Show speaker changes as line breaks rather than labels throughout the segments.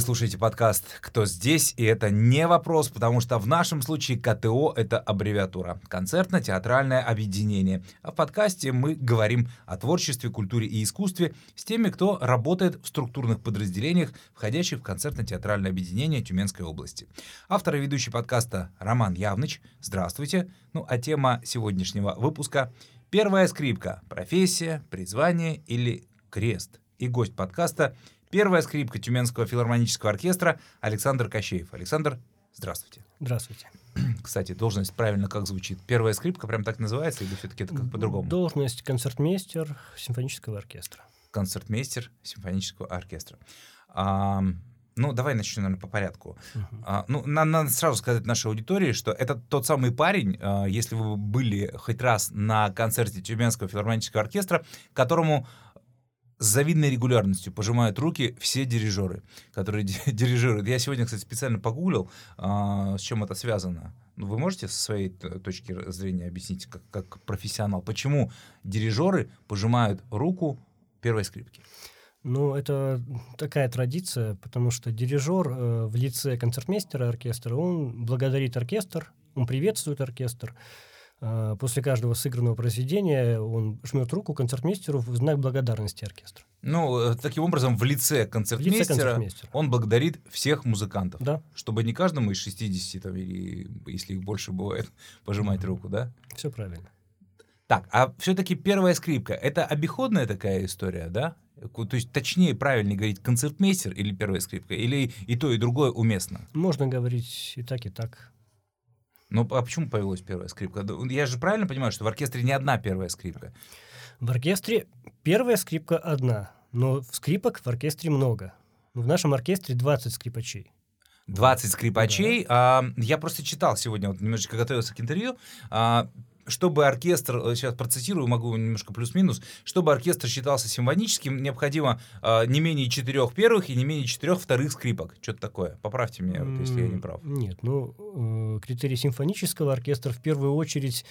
Вы слушаете подкаст «Кто здесь?» И это не вопрос, потому что в нашем случае КТО — это аббревиатура. Концертно-театральное объединение. А в подкасте мы говорим о творчестве, культуре и искусстве с теми, кто работает в структурных подразделениях, входящих в концертно-театральное объединение Тюменской области. Автор и ведущий подкаста Роман Явныч. Здравствуйте. Ну, а тема сегодняшнего выпуска — первая скрипка, профессия, призвание или крест. И гость подкаста — Первая скрипка Тюменского филармонического оркестра Александр Кощеев. Александр, здравствуйте.
Здравствуйте.
Кстати, должность правильно как звучит? Первая скрипка прям так называется или все-таки это как по-другому?
Должность концертмейстер симфонического оркестра.
Концертмейстер симфонического оркестра. А, ну, давай начнем, наверное, по порядку. Uh-huh. А, ну, надо, надо сразу сказать нашей аудитории, что это тот самый парень, а, если вы были хоть раз на концерте Тюменского филармонического оркестра, которому с завидной регулярностью пожимают руки все дирижеры, которые дирижируют. Я сегодня, кстати, специально погуглил, а, с чем это связано. Ну, вы можете со своей точки зрения объяснить, как, как профессионал, почему дирижеры пожимают руку первой скрипки?
Ну, это такая традиция, потому что дирижер э, в лице концертмейстера оркестра, он благодарит оркестр, он приветствует оркестр, после каждого сыгранного произведения он жмет руку концертмейстеру в знак благодарности оркестра.
Ну, э, таким образом, в лице концертмейстера, в лице концертмейстера. он благодарит всех музыкантов.
Да.
Чтобы не каждому из 60, там, или, если их больше бывает, пожимать руку, да?
Все правильно.
Так, а все-таки первая скрипка это обиходная такая история, да? То есть точнее, правильнее говорить концертмейстер или первая скрипка, или и то, и другое уместно?
Можно говорить и так, и так.
Ну, а почему появилась первая скрипка? Я же правильно понимаю, что в оркестре не одна первая скрипка?
В оркестре первая скрипка одна, но скрипок в оркестре много. В нашем оркестре 20 скрипачей.
20 скрипачей. Да. А, я просто читал сегодня, вот немножечко готовился к интервью. А, чтобы оркестр, э, сейчас процитирую, могу немножко плюс-минус, чтобы оркестр считался симфоническим, необходимо э, не менее четырех первых и не менее четырех вторых скрипок. Что-то такое. Поправьте меня, вот, если я не прав.
Нет, ну, э, критерий симфонического оркестра в первую очередь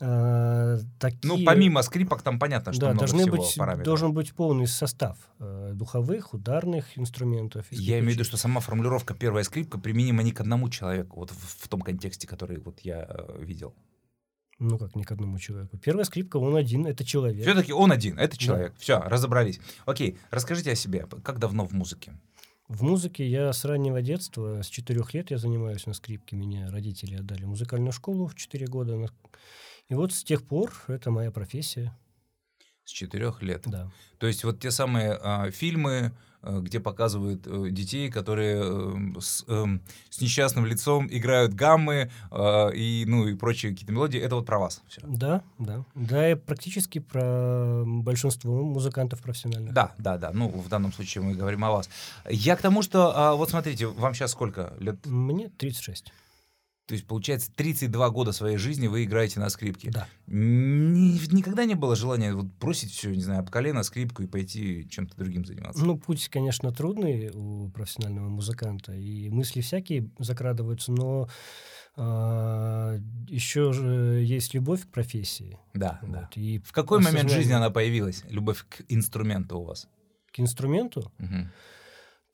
э, такие...
Ну, помимо скрипок, там понятно, что да, много должны всего
быть,
параметров.
Должен быть полный состав э, духовых, ударных инструментов.
Я имею в виду, что сама формулировка «первая скрипка» применима не к одному человеку, вот в, в том контексте, который вот я э, видел.
Ну как, ни к одному человеку. Первая скрипка, он один, это человек.
Все-таки он один, это человек. Да. Все, разобрались. Окей, расскажите о себе. Как давно в музыке?
В музыке я с раннего детства, с четырех лет я занимаюсь на скрипке. Меня родители отдали музыкальную школу в четыре года. И вот с тех пор это моя профессия.
С четырех лет?
Да.
То есть вот те самые а, фильмы, где показывают э, детей, которые э, с, эм, с несчастным лицом играют гаммы и, ну, и прочие какие-то мелодии. Это вот про вас все.
Да, да. Да, и практически про большинство музыкантов профессиональных.
Да, да, да. Ну, в данном случае мы говорим о вас. Я к тому, что, а, вот смотрите, вам сейчас сколько лет?
Мне 36.
То есть, получается, 32 года своей жизни вы играете на скрипке.
Да.
Ни, никогда не было желания вот бросить все, не знаю, об колено скрипку и пойти чем-то другим заниматься?
Ну, путь, конечно, трудный у профессионального музыканта, и мысли всякие закрадываются, но а, еще же есть любовь к профессии.
Да, вот, да. И в какой момент жизни она появилась, любовь к инструменту у вас?
К инструменту? Угу.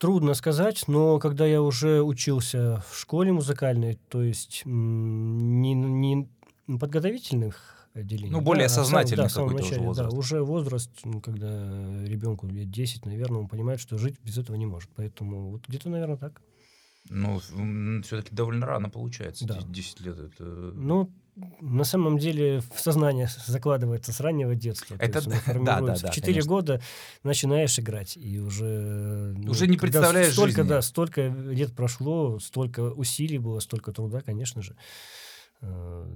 Трудно сказать, но когда я уже учился в школе музыкальной, то есть не, не подготовительных отделений.
Ну, более а сознательный да, какой-то
начале,
уже возраст.
Да, уже возраст, когда ребенку лет 10, наверное, он понимает, что жить без этого не может. Поэтому вот где-то, наверное, так.
Ну, все-таки довольно рано получается.
Да.
10 лет это.
Ну, на самом деле в сознание закладывается с раннего детства.
Это да, да, да.
В 4 года начинаешь играть, и уже...
Ну, уже не представляешь
столько,
жизни.
Да, столько лет прошло, столько усилий было, столько труда, конечно же. Э,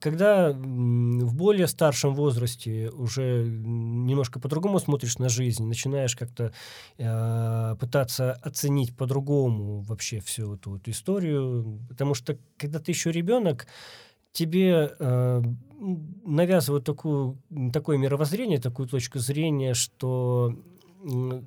когда в более старшем возрасте уже немножко по-другому смотришь на жизнь, начинаешь как-то э, пытаться оценить по-другому вообще всю эту, эту историю, потому что когда ты еще ребенок, тебе э, навязывают такую, такое мировоззрение, такую точку зрения, что э,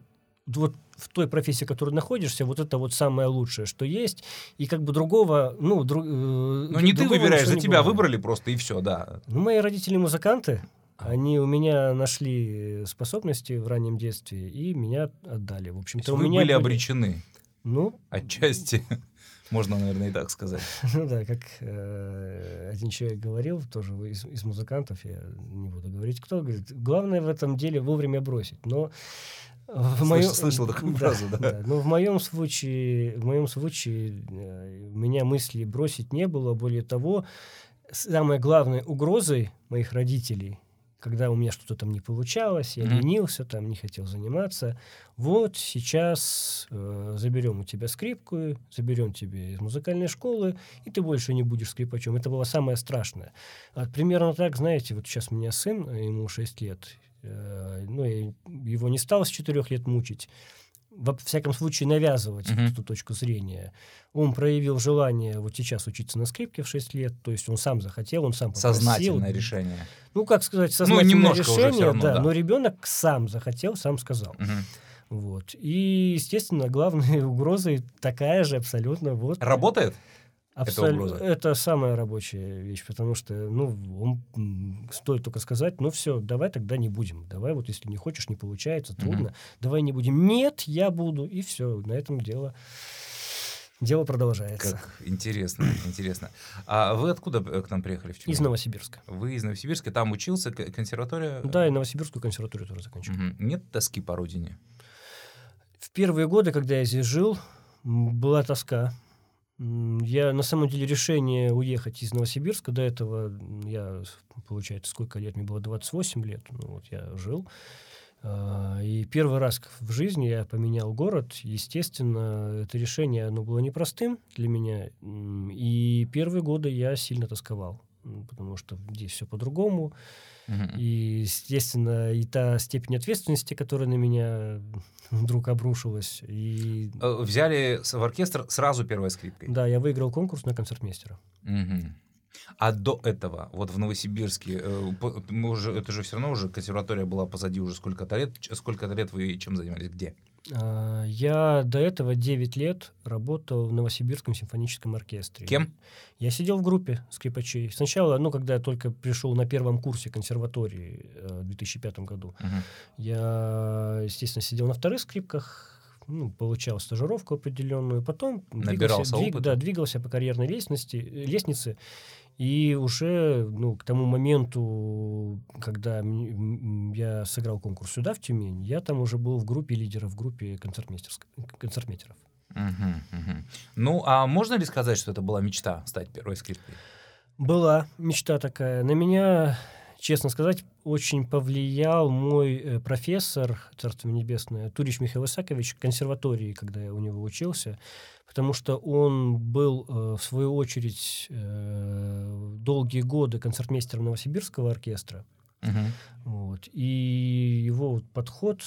вот в той профессии, в которой находишься, вот это вот самое лучшее, что есть, и как бы другого, ну, друг, э,
ну не ты выбираешь, за тебя бывает. выбрали просто и все, да.
Ну мои родители музыканты, а. они у меня нашли способности в раннем детстве и меня отдали. В общем-то,
у
меня
были обречены.
Ну,
Отчасти. Можно, наверное, и так сказать.
Ну да, как э, один человек говорил, тоже из, из музыкантов, я не буду говорить кто, говорит, главное в этом деле вовремя бросить. Но в
Слыш-
моем,
слышал такую фразу, да.
Но в моем случае, в моем случае э, у меня мысли бросить не было. Более того, самой главной угрозой моих родителей, когда у меня что-то там не получалось, я
Мгм.
ленился, там не хотел заниматься, вот сейчас э, заберем у тебя скрипку, заберем тебе из музыкальной школы, и ты больше не будешь скрипачом. Это было самое страшное. А примерно так, знаете, вот сейчас у меня сын, ему 6 лет, э, ну, я его не стал с 4 лет мучить, во всяком случае навязывать
Мгм.
эту точку зрения. Он проявил желание вот сейчас учиться на скрипке в 6 лет, то есть он сам захотел, он сам попросил.
Сознательное решение.
Ну, как сказать, сознательное
немножко уже
решение,
равно,
да,
да.
но ребенок сам захотел, сам сказал.
Мгм.
Вот. И, естественно, главной угрозой такая же абсолютно вот.
Работает?
Абсол-
угроза?
Это самая рабочая вещь, потому что, ну, он, стоит только сказать, ну все, давай тогда не будем. Давай вот, если не хочешь, не получается, трудно, давай не будем. Нет, я буду. И все, на этом дело, дело продолжается.
Как интересно, интересно. А вы откуда э, к нам приехали в Тюмень?
Из Новосибирска.
Вы из Новосибирска, там учился, консерватория?
Да, и Новосибирскую консерваторию тоже заканчивал.
Мгм. Нет тоски по родине?
В первые годы, когда я здесь жил, была тоска. Я, на самом деле, решение уехать из Новосибирска, до этого я, получается, сколько лет, мне было 28 лет, ну вот я жил. А, И первый раз в жизни я поменял город. Естественно, это решение, оно было непростым для меня. И первые годы я сильно тосковал, потому что здесь все по-другому.
Мгм.
И, естественно, и та степень ответственности, которая на меня вдруг обрушилась. И
Э, Взяли в оркестр сразу первой скрипкой?
да, я выиграл конкурс на концертмейстера.
Мгм. А до этого, вот в Новосибирске, э, мы уже, это же все равно уже консерватория была позади уже сколько-то лет. Сколько-то лет вы чем занимались? Где?
А, Я до этого 9 лет работал в Новосибирском симфоническом оркестре.
Кем?
Я сидел в группе скрипачей. Сначала, ну, когда я только пришел на первом курсе консерватории э, в 2005 году,
Мгм.
я, естественно, сидел на вторых скрипках, ну, получал стажировку определенную, потом
Набирался
двигался,
опыта?
да, двигался по карьерной лестнице, лестнице, и уже ну, к тому моменту, когда я сыграл конкурс сюда, в Тюмень, я там уже был в группе лидеров, в группе концертмейстеров.
Мгм, мгм. Ну, а можно ли сказать, что это была мечта стать первой скрипкой?
Была мечта такая. На меня, честно сказать, очень повлиял мой э, профессор, Царство Небесное, Турич Михаил Исакович, консерватории, когда я у него учился, потому что он был, э, в свою очередь, э, долгие годы концертмейстером Новосибирского оркестра.
Мгм.
Вот. И его подход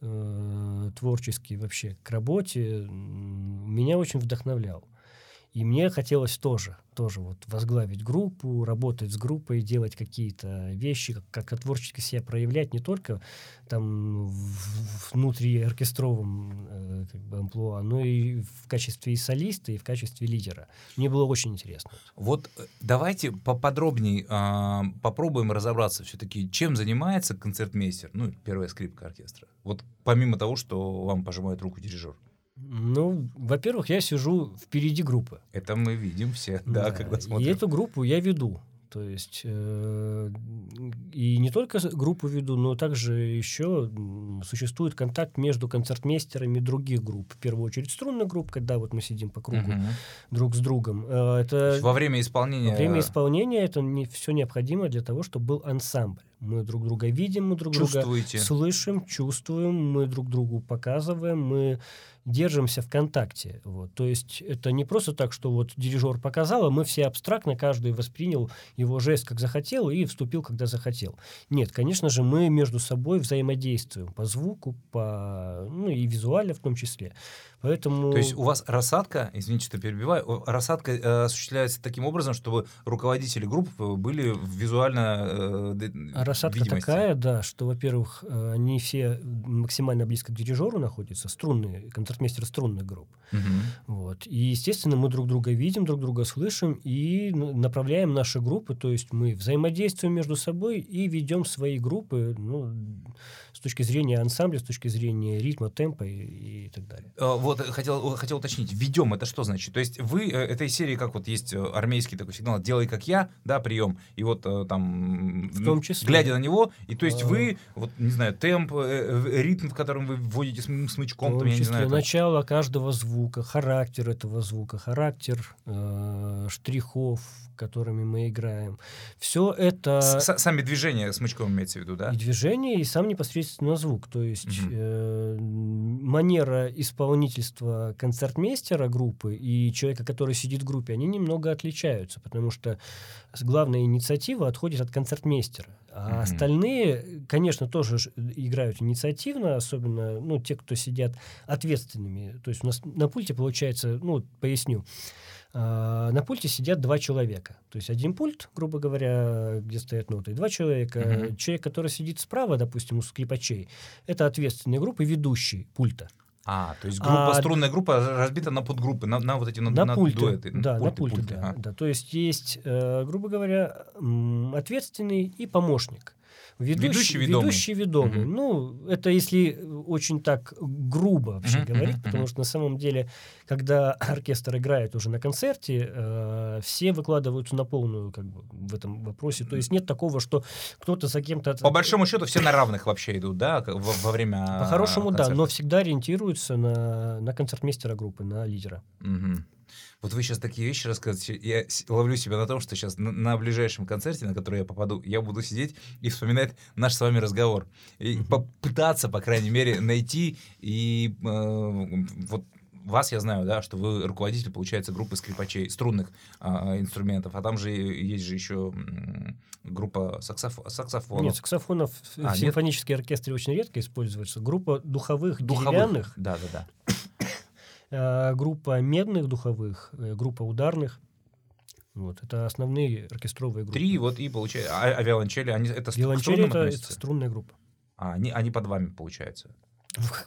э, творческий вообще к работе меня очень вдохновлял. И мне хотелось тоже, тоже вот возглавить группу, работать с группой, делать какие-то вещи, как- как-то творчески себя проявлять, не только там внутри оркестровом э, как бы амплуа, но и в качестве и солиста, и в качестве лидера. Мне было очень интересно.
Вот э, давайте поподробнее а, попробуем разобраться все-таки, чем занимается концертмейстер, ну, первая скрипка оркестра. Вот помимо того, что вам пожимает руку дирижер.
Ну, во-первых, я сижу впереди группы.
Это мы видим все, да, когда
И
смотрим.
эту группу я веду. То есть э, и не только группу веду, но также еще существует контакт между концертмейстерами других групп. В первую очередь струнных групп, когда вот мы сидим по кругу
Мгм.
друг с другом. Э,
То
это
Во время исполнения...
во время исполнения это не все необходимо для того, чтобы был ансамбль. Мы друг друга видим, мы друг друга
чувствуете.
слышим, чувствуем, мы друг другу показываем, мы держимся в контакте. Вот. То есть это не просто так, что вот дирижер показал, а мы все абстрактно, каждый воспринял его жест как захотел и вступил, когда захотел. Нет, конечно же, мы между собой взаимодействуем по звуку, по, ну и визуально в том числе. Поэтому...
То есть у вас рассадка, извините, что перебиваю, рассадка э, осуществляется таким образом, чтобы руководители групп э, были визуально э,
рассадка
видимости.
такая, да, что, во-первых, э, они все максимально близко к дирижеру находятся, струнные, концертмейстеры струнных групп.
Мгм.
Вот. И, естественно, мы друг друга видим, друг друга слышим и направляем наши группы, то есть мы взаимодействуем между собой и ведем свои группы ну, точки зрения ансамбля, с точки зрения ритма, темпа и, и так далее.
А, вот, э, хотел, хотел уточнить, ведем это что значит? То есть вы э, этой серии, как вот есть э, армейский такой сигнал, делай как я, да, прием, и вот там,
в том числе.
глядя на него, и то есть а... вы, вот, не знаю, темп, ритм, в котором вы вводите смычком,
в том числе, я не знаю. Начало каждого звука, характер этого звука, характер э, штрихов, которыми мы играем. Все это...
С Сами движения смычком имеется в виду, да?
И движение, и сам непосредственно звук. То есть угу. э, манера исполнительства концертмейстера группы и человека, который сидит в группе, они немного отличаются, потому что главная инициатива отходит от концертмейстера. А mm остальные, конечно, тоже играют инициативно, особенно ну, те, кто сидят ответственными. То есть у нас на пульте получается, ну, поясню, на пульте сидят два человека. То есть один пульт, грубо говоря, где стоят ноты, и два человека. Mm-hmm. Человек, который сидит справа, допустим, у скрипачей, это ответственная группа и ведущий пульта.
А, то есть группа, а, струнная группа разбита на подгруппы, на, на вот эти на,
на,
на
пульты, дуэты. Да, пульты, на пульты, пульты, да, а. да. То есть есть, э, грубо говоря, ответственный и помощник. Ведущий, ведущий ведомый. Ведущий ведомый. Mm-hmm. Ну, это если очень так грубо вообще mm-hmm. говорить, mm-hmm. потому что на самом деле, когда оркестр играет уже на концерте, э, все выкладываются на полную как бы в этом вопросе. То есть нет такого, что кто-то за кем-то...
По большому счету все на равных вообще идут, да, во, во время
По-хорошему, да, но всегда ориентируются на, на концертмейстера группы, на лидера.
Mm-hmm. Вот вы сейчас такие вещи рассказываете. Я ловлю себя на том, что сейчас на, на ближайшем концерте, на который я попаду, я буду сидеть и вспоминать наш с вами разговор. И mm-hmm. попытаться, по крайней мере, найти и э, вот вас я знаю, да, что вы руководитель, получается, группы скрипачей, струнных э, инструментов, а там же есть же еще группа саксоф... саксофонов.
Нет, саксофонов а, в симфонической нет? оркестре очень редко используется. Группа духовых, духовых деревянных.
Да, да, да.
Э, группа медных духовых, э, группа ударных. Вот, это основные оркестровые группы.
Три, вот и получается. А, а виолончели, они это
Виолончели это, это струнная группа.
А, они, они под вами, получается.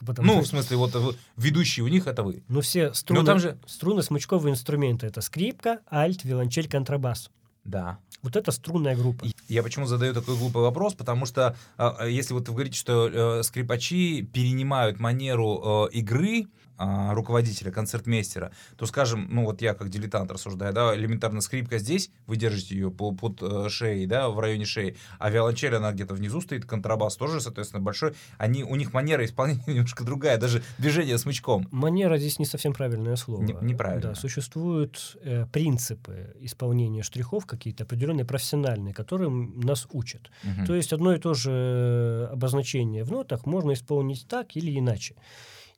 Потому ну, в смысле, вот ведущий у них это вы.
Ну, все струны, Но там же... струны смычковые инструменты. Это скрипка, альт, виолончель, контрабас.
Да.
Вот это струнная группа.
Я почему задаю такой глупый вопрос? Потому что э, если вот вы говорите, что э, скрипачи перенимают манеру э, игры, а, руководителя, концертмейстера, то, скажем, ну вот я как дилетант рассуждаю, да, элементарно скрипка здесь, вы держите ее по, под э, шеей, да, в районе шеи, а виолончель, она где-то внизу стоит, контрабас тоже, соответственно, большой, они, у них манера исполнения немножко другая, даже движение смычком.
Манера здесь не совсем правильное слово.
Не, неправильно.
Да, существуют э, принципы исполнения штрихов какие-то определенные профессиональные, которым нас учат. Угу. То есть одно и то же обозначение в нотах можно исполнить так или иначе.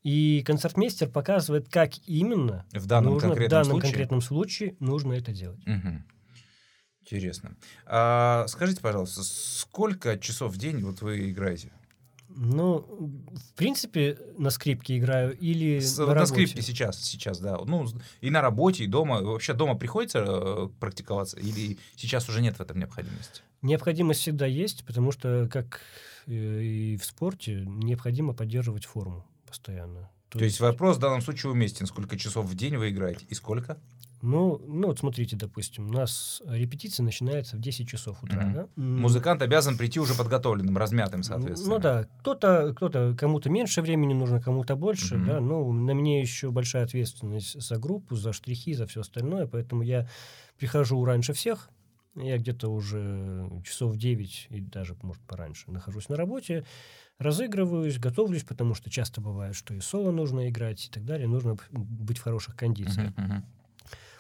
И концертмейстер показывает, как именно
в данном,
нужно,
конкретном,
в данном
случае?
конкретном случае нужно это делать.
Угу. Интересно. А, скажите, пожалуйста, сколько часов в день вот вы играете?
Ну, в принципе, на скрипке играю или
С,
на,
на
работе.
скрипке сейчас, сейчас, да. Ну, и на работе, и дома. Вообще дома приходится э, практиковаться или сейчас уже нет в этом необходимости?
Необходимость всегда есть, потому что, как э, и в спорте, необходимо поддерживать форму постоянно.
То, То есть вопрос в данном случае уместен. Сколько часов в день вы играете и сколько?
Ну, ну вот смотрите, допустим, у нас репетиция начинается в 10 часов утра, mm-hmm. да?
Музыкант обязан прийти уже подготовленным, размятым, соответственно.
Ну да, кто-то, кто-то кому-то меньше времени нужно, кому-то больше, mm-hmm. да. Ну, на мне еще большая ответственность за группу, за штрихи, за все остальное, поэтому я прихожу раньше всех, я где-то уже часов 9 и даже, может, пораньше нахожусь на работе, разыгрываюсь, готовлюсь, потому что часто бывает, что и соло нужно играть и так далее, нужно быть в хороших кондициях. Uh-huh, uh-huh.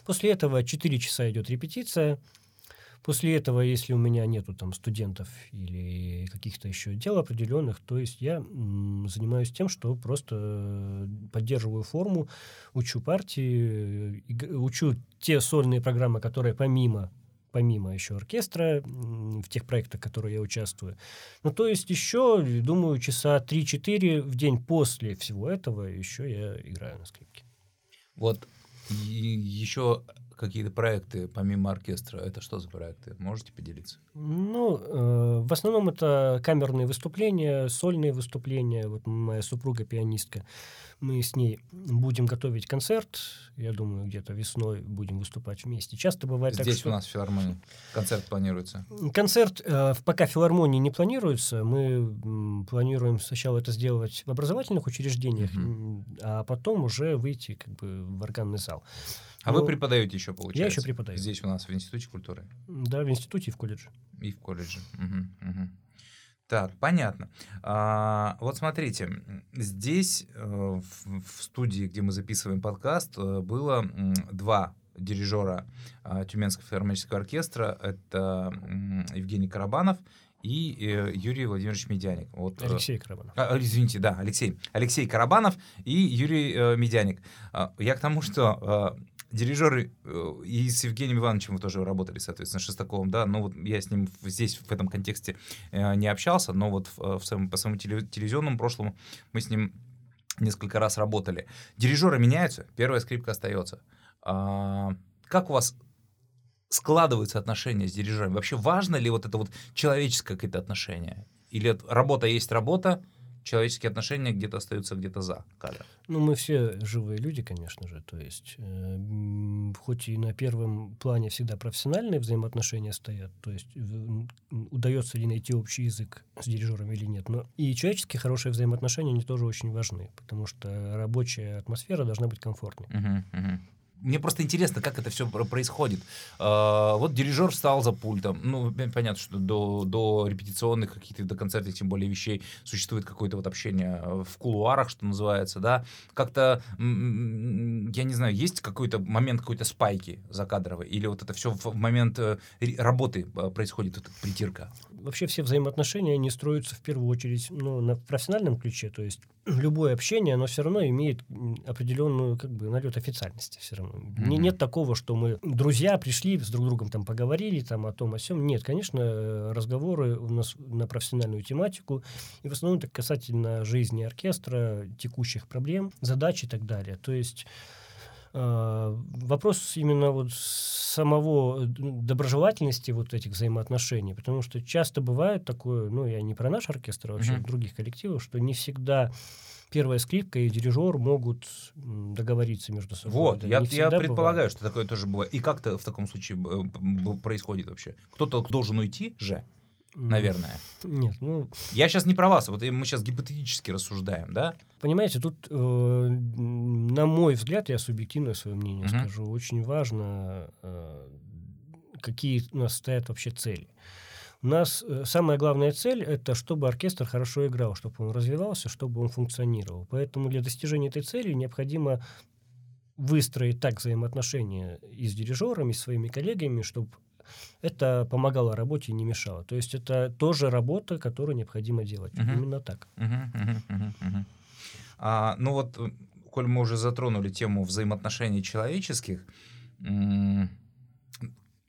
После этого 4 часа идет репетиция. После этого, если у меня нету там студентов или каких-то еще дел определенных, то есть я м, занимаюсь тем, что просто поддерживаю форму, учу партии, учу те сольные программы, которые помимо помимо еще оркестра, в тех проектах, в которых я участвую. Ну, то есть еще, думаю, часа 3-4 в день после всего этого еще я играю на скрипке.
Вот и еще какие-то проекты помимо оркестра. Это что за проекты? Можете поделиться?
Ну, э, в основном это камерные выступления, сольные выступления. Вот моя супруга пианистка. Мы с ней будем готовить концерт. Я думаю, где-то весной будем выступать вместе. Часто бывает
Здесь
так,
что... у нас в филармонии концерт планируется.
Концерт э, пока в филармонии не планируется. Мы планируем сначала это сделать в образовательных учреждениях,
Мгм.
а потом уже выйти как бы в органный зал.
А
Ну,
вы преподаете еще, получается?
Я еще преподаю.
Здесь у нас в Институте культуры
Да, в институте и в колледже.
и в колледже. Мгм, мгм. Так, понятно. А, вот смотрите, здесь э, в, в студии, где мы записываем подкаст, э, было два дирижера а, Тюменского филармонического оркестра. Это Евгений Карабанов и э, Юрий Владимирович Медяник. Вот,
Алексей Карабанов.
А, а, извините, да, Алексей. Алексей Карабанов и Юрий э, Медяник. А, я к тому, что э, дирижеры э, и с Евгением Ивановичем вы тоже работали, соответственно, Шестаковым, да, но вот я с ним здесь, в этом контексте э, не общался, но вот в, в своем, по своему теле- телевизионному прошлому мы с ним несколько раз работали. Дирижеры меняются, первая скрипка остается. А, как у вас складываются отношения с дирижерами? Вообще важно ли вот это вот человеческое какое-то отношение? Или работа есть работа, человеческие отношения где-то остаются где-то за кадром?
Ну, мы все живые люди, конечно же. То есть, э, хоть и на первом плане всегда профессиональные взаимоотношения стоят, то есть в- удается ли найти общий язык с дирижером или нет, но и человеческие хорошие взаимоотношения, они тоже очень важны, потому что рабочая атмосфера должна быть комфортной.
Мгм, мгм. Мне просто интересно, как это все происходит. А, вот дирижер встал за пультом. Ну, пон- понятно, что до, до репетиционных каких-то, до концертных, тем более вещей, существует какое-то вот общение в кулуарах, что называется, да. Как-то, я не знаю, есть какой-то момент какой-то спайки закадровой? Или вот это все в момент э, работы э, происходит, вот притирка?
Вообще все взаимоотношения, они строятся в первую очередь ну, на профессиональном ключе, то есть любое общение, оно все равно имеет определенную как бы налет официальности все равно.
Мгм.
Нет такого, что мы друзья пришли, с друг другом там поговорили там о том, о сем. Нет, конечно, э, разговоры у нас на профессиональную тематику, и в основном это касательно жизни оркестра, текущих проблем, задач и так далее. То есть вопрос именно вот самого э, доброжелательности вот этих взаимоотношений, потому что часто бывает такое, ну, я не про наш оркестр, а вообще
Мгм.
других коллективов, что не всегда первая скрипка и дирижер могут договориться между собой.
Вот,
Да,
я, я предполагаю,
бывает.
что такое тоже бывает. И как-то в таком случае э, происходит вообще? Кто-то должен уйти же, наверное.
Нет, ну,
Я сейчас не про вас, вот мы сейчас гипотетически рассуждаем, да?
Понимаете, тут, э, на мой взгляд, я субъективное свое мнение
Мгм.
скажу, очень важно, э, какие у нас стоят вообще цели. У нас э, самая главная цель – это чтобы оркестр хорошо играл, чтобы он развивался, чтобы он функционировал. Поэтому для достижения этой цели необходимо выстроить так взаимоотношения и с дирижерами, и с своими коллегами, чтобы это помогало работе и не мешало. То есть это тоже работа, которую необходимо делать.
Мгм.
Именно так.
Мгм, мгм, мгм, мгм. А, ну вот, коль мы уже затронули тему взаимоотношений человеческих,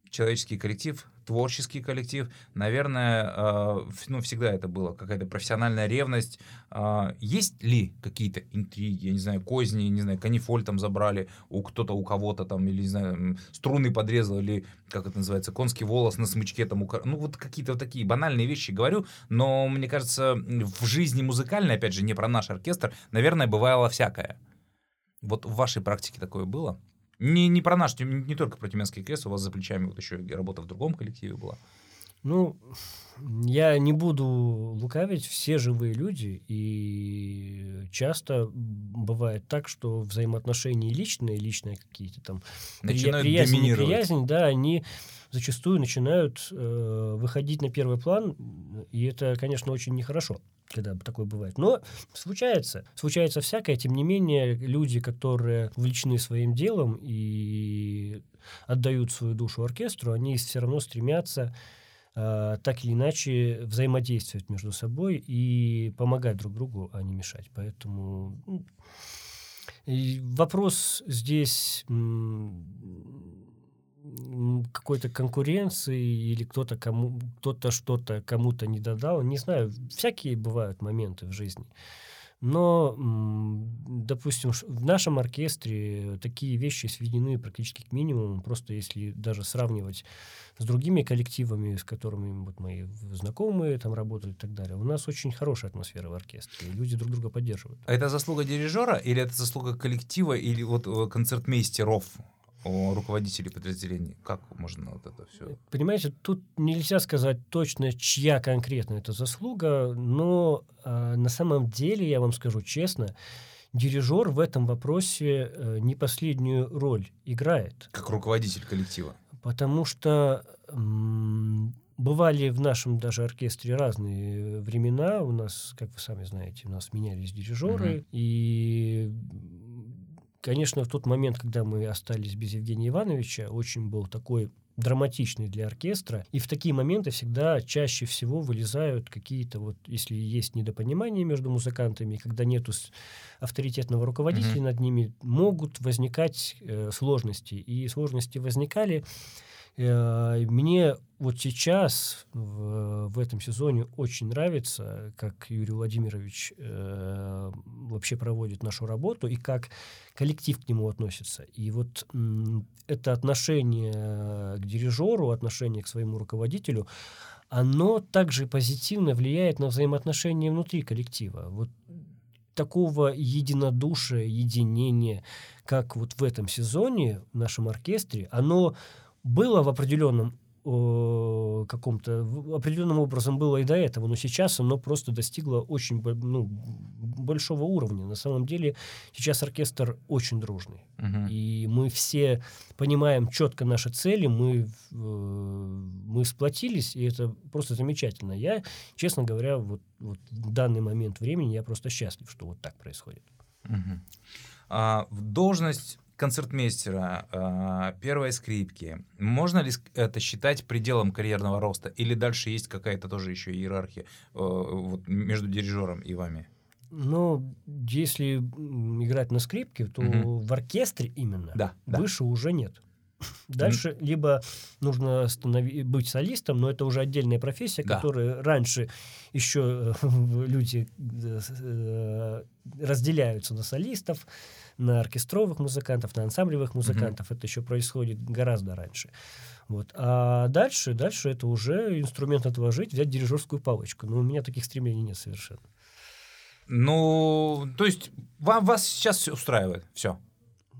человеческий коллектив, творческий коллектив, наверное, в- ну, всегда это было, какая-то профессиональная ревность. А, Есть ли какие-то интриги, я не знаю, козни, не знаю, канифоль там забрали у кто-то, у кого-то там, или, не знаю, струны подрезал, или, как это называется, конский волос на смычке там, у ну, вот какие-то вот такие банальные вещи говорю, но, мне кажется, в жизни музыкальной, опять же, не про наш оркестр, наверное, бывало всякое. Вот в вашей практике такое было? Не, не про наш, Тюм- не только про Тюменский крест, у вас за плечами вот еще и работа в другом коллективе была.
Ну, я не буду лукавить, все живые люди, и часто бывает так, что взаимоотношения личные, личные какие-то там
Начинают
приязнь, неприязнь, да, они зачастую начинают э, выходить на первый план, и это, конечно, очень нехорошо, когда такое бывает. Но случается, случается всякое, тем не менее, люди, которые увлечены своим делом и отдают свою душу оркестру, они все равно стремятся э, так или иначе взаимодействовать между собой и помогать друг другу, а не мешать. Поэтому ну, вопрос здесь какой-то конкуренции или кто-то кому кто-то что-то кому-то не додал. Не знаю, всякие бывают моменты в жизни. Но, допустим, в нашем оркестре такие вещи сведены практически к минимуму. Просто если даже сравнивать с другими коллективами, с которыми вот мои знакомые там работают и так далее, у нас очень хорошая атмосфера в оркестре. Люди друг друга поддерживают.
А это заслуга дирижера или это заслуга коллектива или вот э, концертмейстеров? Руководителей подразделений? Как можно вот это все?
Понимаете, тут нельзя сказать точно, чья конкретно это заслуга, но э, на самом деле, я вам скажу честно, дирижер в этом вопросе э, не последнюю роль играет.
Как руководитель коллектива.
Потому что э, бывали в нашем даже оркестре разные времена. У нас, как вы сами знаете, у нас менялись дирижеры. Угу. И Конечно, в тот момент, когда мы остались без Евгения Ивановича, очень был такой драматичный для оркестра. И в такие моменты всегда чаще всего вылезают какие-то вот, если есть недопонимание между музыкантами, когда нету авторитетного руководителя mm-hmm. над ними, могут возникать э, сложности. И сложности возникали мне вот сейчас, в, в этом сезоне, очень нравится, как Юрий Владимирович э, вообще проводит нашу работу и как коллектив к нему относится. И вот м, это отношение к дирижеру, отношение к своему руководителю, оно также позитивно влияет на взаимоотношения внутри коллектива. Вот такого единодушия, единения, как вот в этом сезоне в нашем оркестре, оно было в определенном каком-то определенным образом было и до этого, но сейчас оно просто достигло очень ну, большого уровня. На самом деле сейчас оркестр очень дружный. Uh-huh. И мы все понимаем четко наши цели, мы, э, мы сплотились, и это просто замечательно. Я, честно говоря, вот, вот в данный момент времени я просто счастлив, что вот так происходит.
Uh-huh. А, в должность концертмейстера, а, первой скрипки, можно ли это считать пределом карьерного роста? Или дальше есть какая-то тоже еще иерархия э, вот, между дирижером и вами?
Ну, если играть на скрипке, то угу. в оркестре именно да, выше да. уже нет. Дальше mm. либо нужно станови- быть солистом, но это уже отдельная профессия, да. которая раньше еще э, люди э, разделяются на солистов, на оркестровых музыкантов, на ансамблевых музыкантов. Mm-hmm. Это еще происходит гораздо раньше. Вот. А дальше, дальше это уже инструмент отложить, взять дирижерскую палочку. Но у меня таких стремлений нет совершенно.
Ну, то есть вам, вас сейчас все устраивает, все?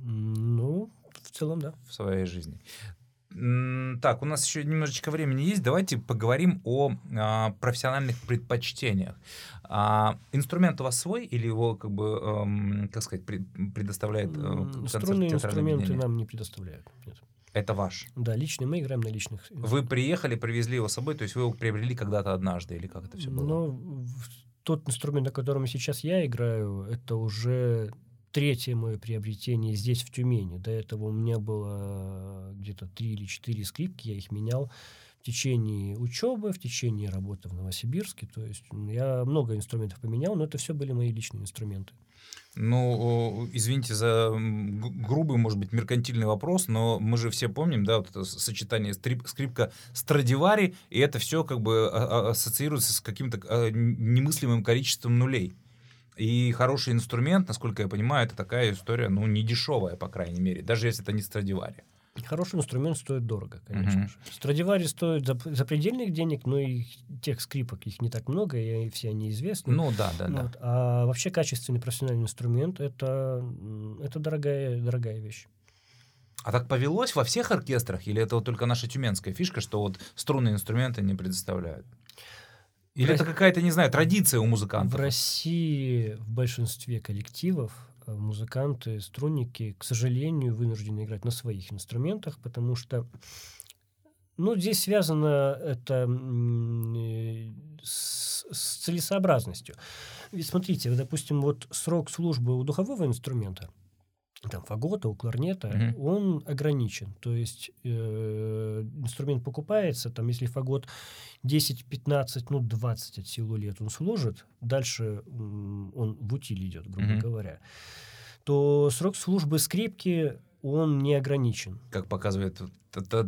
Ну, целом, да.
В своей жизни. Так, у нас еще немножечко времени есть. Давайте поговорим о а, профессиональных предпочтениях. А, инструмент у вас свой или его, как бы, эм, как сказать, пред, предоставляет
э, Струнные инструменты нам не предоставляют. Нет.
Это ваш?
Да, личный. Мы играем на личных.
Вы приехали, привезли его с собой, то есть вы его приобрели когда-то однажды или как это все было?
Ну, тот инструмент, на котором сейчас я играю, это уже третье мое приобретение здесь, в Тюмени. До этого у меня было где-то три или четыре скрипки, я их менял в течение учебы, в течение работы в Новосибирске. То есть я много инструментов поменял, но это все были мои личные инструменты.
Ну, извините за грубый, может быть, меркантильный вопрос, но мы же все помним, да, вот это сочетание скрипка Страдивари, и это все как бы а, а, ассоциируется с каким-то а, немыслимым количеством нулей. И хороший инструмент, насколько я понимаю, это такая история, ну, не дешевая, по крайней мере, даже если это не Страдивари.
Хороший инструмент стоит дорого, конечно uh-huh. же. Страдивари стоит за, запредельных денег, но и тех скрипок их не так много, и все они известны.
Ну да, да, вот. да.
А вообще качественный профессиональный инструмент это, это дорогая, дорогая вещь.
А так повелось во всех оркестрах, или это вот только наша тюменская фишка, что вот струнные инструменты не предоставляют? Или в это какая-то, не знаю, традиция у музыкантов?
В России в большинстве коллективов э, музыканты, струнники, к сожалению, вынуждены играть на своих инструментах, потому что ну, здесь связано это э, с, с целесообразностью. Ведь смотрите, допустим, вот срок службы у духового инструмента – там фагота, у кларнета, mm-hmm. он ограничен. То есть э, инструмент покупается, там, если фагот 10, 15, ну, 20 от силу лет он служит, дальше он в утиль идет, грубо mm-hmm. говоря, то срок службы скрипки он не ограничен.
Как показывает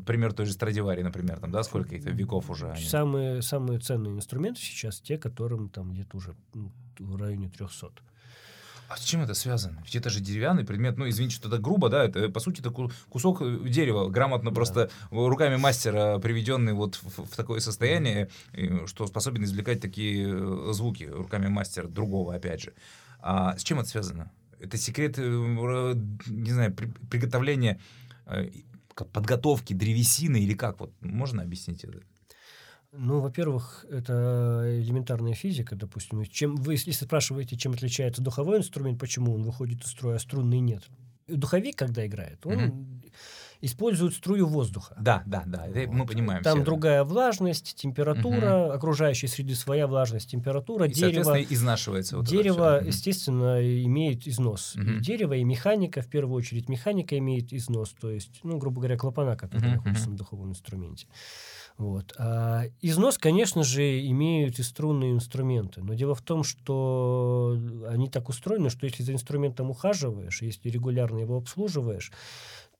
пример той же Страдивари, например, там, да, сколько это веков уже
они... Самые, самые ценные инструменты сейчас те, которым там где-то уже в районе 300.
А с чем это связано? Ведь это же деревянный предмет. Ну, извините, что это грубо, да, это, по сути, это кусок э, дерева, грамотно да. просто руками мастера приведенный вот в, в такое состояние, что способен извлекать такие э, звуки руками мастера, другого, опять же. А с чем это связано? Это секрет, э, не знаю, приготовления, подготовки древесины или как? Вот можно объяснить это?
Ну, во-первых, это элементарная физика, допустим. Чем вы, если спрашиваете, чем отличается духовой инструмент, почему он выходит из строя, а струнный нет. Духовик, когда играет, он угу. использует струю воздуха.
Да, да, да, это вот. мы понимаем.
Там
все,
другая да. влажность, температура, угу. окружающей среди своя влажность, температура,
и,
дерево.
изнашивается. Вот
дерево, все. естественно, имеет износ. И дерево и механика, в первую очередь, механика имеет износ, то есть, ну, грубо говоря, клапана, которые угу. находятся на духовом инструменте. Вот. А износ, конечно же, имеют и струнные инструменты. Но дело в том, что они так устроены, что если за инструментом ухаживаешь, если регулярно его обслуживаешь,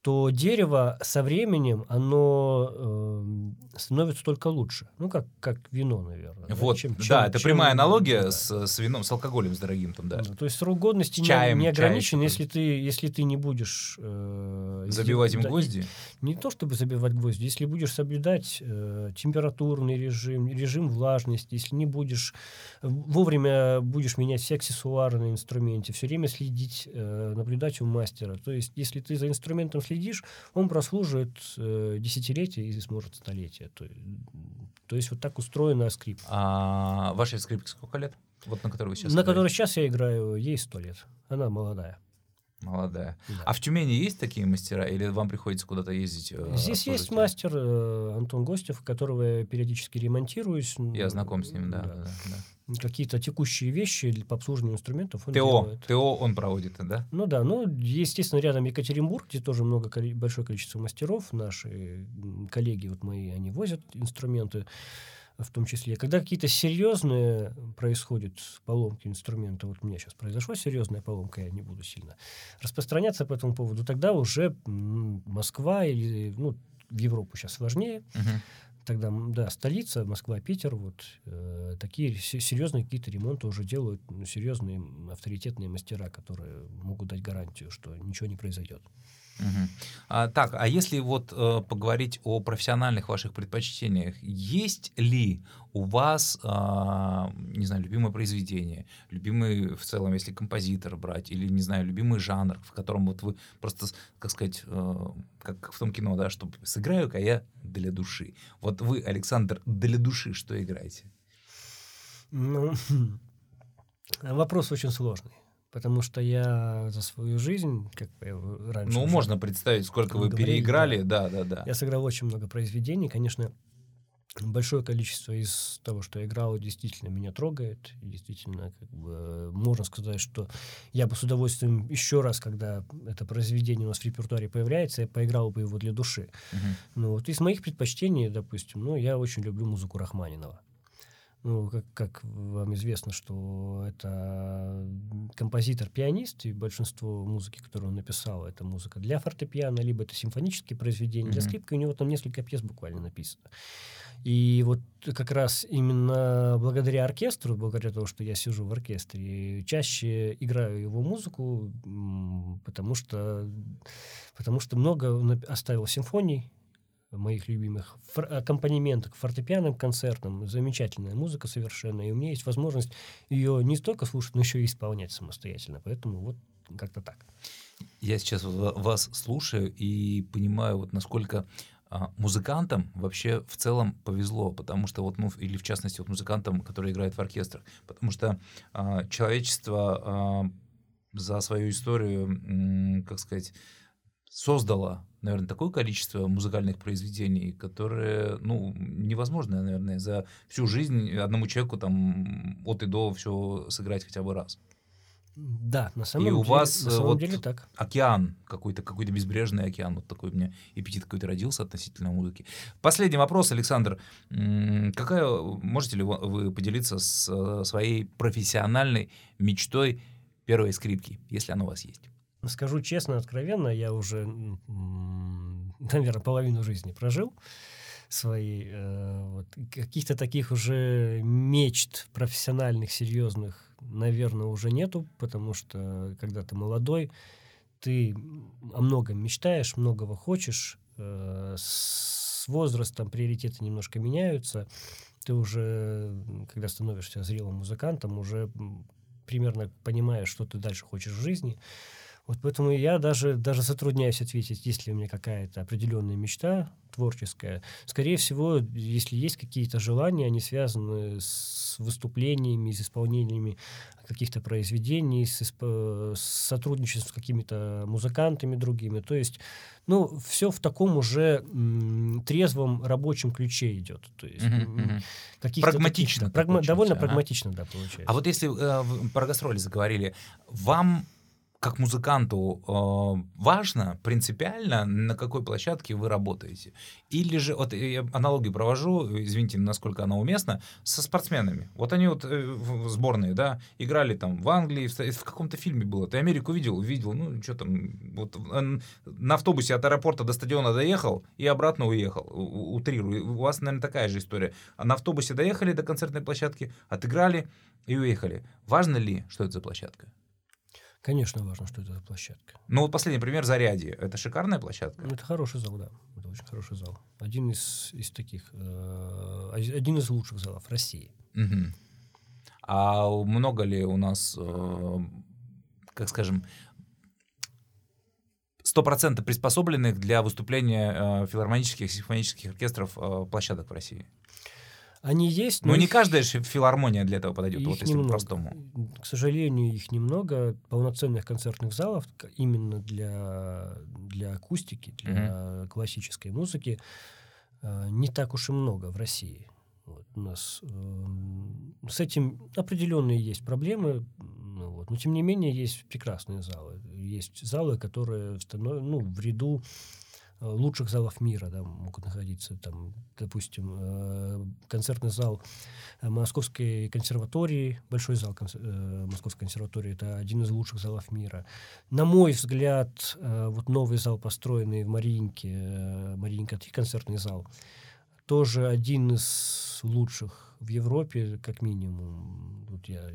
то дерево со временем, оно э, становится только лучше. Ну, как, как вино, наверное.
Вот, да, чем, да чем, это чем, прямая аналогия да. с, с вином, с алкоголем, с дорогим. Там, да.
Да, то есть срок годности чаем, не, не ограничен, чаем, если, ты, если ты не будешь... Э,
забивать им да, гвозди?
Не, не то, чтобы забивать гвозди, если будешь соблюдать э, температурный режим, режим влажности, если не будешь... Вовремя будешь менять все аксессуары на инструменте, все время следить, э, наблюдать у мастера. То есть, если ты за инструментом следишь, он прослужит э, десятилетия и сможет столетия. То, то есть вот так устроена скрипка.
А вашей скрипке сколько лет? Вот на которой вы сейчас
На играете? которой сейчас я играю, ей сто лет. Она молодая.
Молодая. Да. А в Тюмени есть такие мастера, или вам приходится куда-то ездить?
Э, Здесь есть мастер э, Антон Гостев, которого я периодически ремонтируюсь.
Я знаком с ним, да. да. да, да
какие-то текущие вещи по обслуживанию инструментов он
ТО,
делает.
ТО он проводит, да?
Ну да, ну, естественно, рядом Екатеринбург, где тоже много, большое количество мастеров, наши коллеги, вот мои, они возят инструменты в том числе. Когда какие-то серьезные происходят поломки инструмента, вот у меня сейчас произошла серьезная поломка, я не буду сильно распространяться по этому поводу, тогда уже Москва или, ну, в Европу сейчас сложнее, uh-huh тогда, да, столица, Москва, Питер, вот э, такие серьезные какие-то ремонты уже делают ну, серьезные авторитетные мастера, которые могут дать гарантию, что ничего не произойдет.
А, так, а если вот э, поговорить о профессиональных ваших предпочтениях, есть ли у вас, э, не знаю, любимое произведение, любимый в целом, если композитор брать, или, не знаю, любимый жанр, в котором вот вы просто, как сказать, э, как в том кино, да, что сыграю-ка я для души. Вот вы, Александр, для души что играете?
Ну, вопрос очень сложный потому что я за свою жизнь, как я раньше...
Ну, можно представить, сколько вы говорили, переиграли, да. да, да, да.
Я сыграл очень много произведений, конечно, большое количество из того, что я играл, действительно меня трогает. Действительно, как бы, можно сказать, что я бы с удовольствием еще раз, когда это произведение у нас в репертуаре появляется, я поиграл бы его для души. Uh-huh. Ну, вот из моих предпочтений, допустим, ну, я очень люблю музыку Рахманинова. Ну, как, как вам известно, что это композитор-пианист, и большинство музыки, которую он написал, это музыка для фортепиано, либо это симфонические произведения. Mm-hmm. Для скрипки у него там несколько пьес буквально написано. И вот как раз именно благодаря оркестру, благодаря тому, что я сижу в оркестре, чаще играю его музыку, потому что, потому что много оставил симфоний, моих любимых аккомпанементах, фортепианным концертам. Замечательная музыка совершенно. И у меня есть возможность ее не столько слушать, но еще и исполнять самостоятельно. Поэтому вот как-то так.
Я сейчас вас слушаю и понимаю, вот насколько а, музыкантам вообще в целом повезло, потому что вот, ну, или в частности, вот музыкантам, которые играют в оркестрах, потому что а, человечество а, за свою историю, как сказать, создало, наверное, такое количество музыкальных произведений, которые, ну, невозможно, наверное, за всю жизнь одному человеку там от и до все сыграть хотя бы раз.
Да, на самом
и
деле.
у вас
на самом
вот
деле так.
океан какой-то, какой-то безбрежный океан, вот такой у меня эпитет какой-то родился относительно музыки. Последний вопрос, Александр. Какая, можете ли вы поделиться с своей профессиональной мечтой первой скрипки, если она у вас есть?
Скажу честно, откровенно, я уже, наверное, половину жизни прожил своей. Э, вот, каких-то таких уже мечт профессиональных, серьезных наверное, уже нету, потому что когда ты молодой, ты о многом мечтаешь, многого хочешь, э, с возрастом приоритеты немножко меняются, ты уже, когда становишься зрелым музыкантом, уже примерно понимаешь, что ты дальше хочешь в жизни. Вот поэтому я даже, даже затрудняюсь ответить, есть ли у меня какая-то определенная мечта творческая. Скорее всего, если есть какие-то желания, они связаны с выступлениями, с исполнениями каких-то произведений, с, с сотрудничеством с какими-то музыкантами другими. То есть, ну, все в таком уже м, трезвом рабочем ключе идет. То есть,
uh-huh. Прагматично.
Таких, прагма- довольно ага. прагматично, да, получается.
А вот если э, про гастроли заговорили, вам как музыканту э, важно принципиально, на какой площадке вы работаете? Или же, вот я аналогию провожу, извините, насколько она уместна, со спортсменами. Вот они вот э, сборные, да, играли там в Англии, в, в каком-то фильме было. Ты Америку видел? Видел, ну, что там, вот на автобусе от аэропорта до стадиона доехал и обратно уехал. Утрирую. У вас, наверное, такая же история. А на автобусе доехали до концертной площадки, отыграли и уехали. Важно ли, что это за площадка?
Конечно, важно, что это за площадка.
Ну, вот последний пример Зарядье. Это шикарная площадка?
Это хороший зал, да. Это очень хороший зал. Один из, из таких, э, один из лучших залов России.
Угу. А много ли у нас, э, как скажем, сто процентов приспособленных для выступления э, филармонических и симфонических оркестров э, площадок в России?
Они есть,
но... Ну, не каждая же филармония для этого подойдет, вот если по-простому.
К сожалению, их немного. Полноценных концертных залов именно для, для акустики, для uh-huh. классической музыки э, не так уж и много в России. Вот, у нас э, с этим определенные есть проблемы, ну, вот, но тем не менее есть прекрасные залы. Есть залы, которые ну, в ряду лучших залов мира да, могут находиться. Там, допустим, э, концертный зал э, Московской консерватории, большой зал Московской консерватории, это один из лучших залов мира. На мой взгляд, вот новый зал, построенный в Мариинке, Мариинка-3 концертный зал, тоже один из лучших в Европе, как минимум. Вот я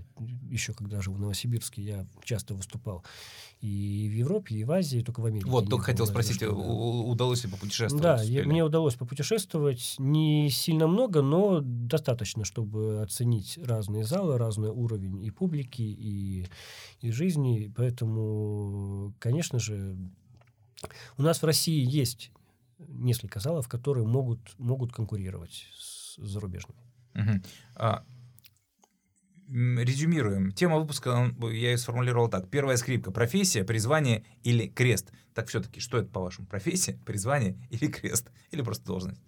еще когда жил в Новосибирске, я часто выступал и в Европе, и в Азии, только в Америке.
Вот, только хотел спросить, что, да. удалось ли попутешествовать?
Да, я, мне удалось попутешествовать не сильно много, но достаточно, чтобы оценить разные залы, разный уровень и публики, и, и жизни. Поэтому, конечно же, у нас в России есть несколько залов, которые могут, могут конкурировать с зарубежными.
Угу. А, резюмируем. Тема выпуска я ее сформулировал так. Первая скрипка. Профессия, призвание или крест. Так все-таки, что это по-вашему? Профессия, призвание или крест? Или просто должность?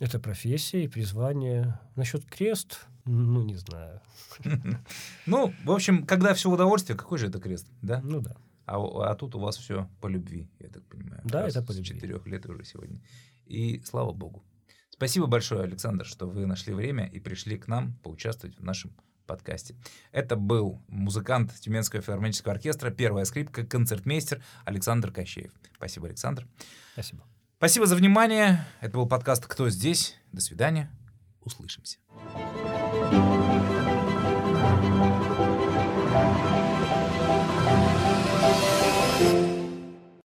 Это профессия и призвание. Насчет крест, ну, не знаю.
Ну, в общем, когда все в удовольствие, какой же это крест, да?
Ну да.
А, а тут у вас все по любви, я так понимаю.
Да, это по любви.
С четырех лет уже сегодня. И слава богу. Спасибо большое, Александр, что вы нашли время и пришли к нам поучаствовать в нашем подкасте. Это был музыкант Тюменского филармонического оркестра, первая скрипка, концертмейстер Александр Кощеев. Спасибо, Александр.
Спасибо.
Спасибо за внимание. Это был подкаст «Кто здесь?». До свидания. Услышимся.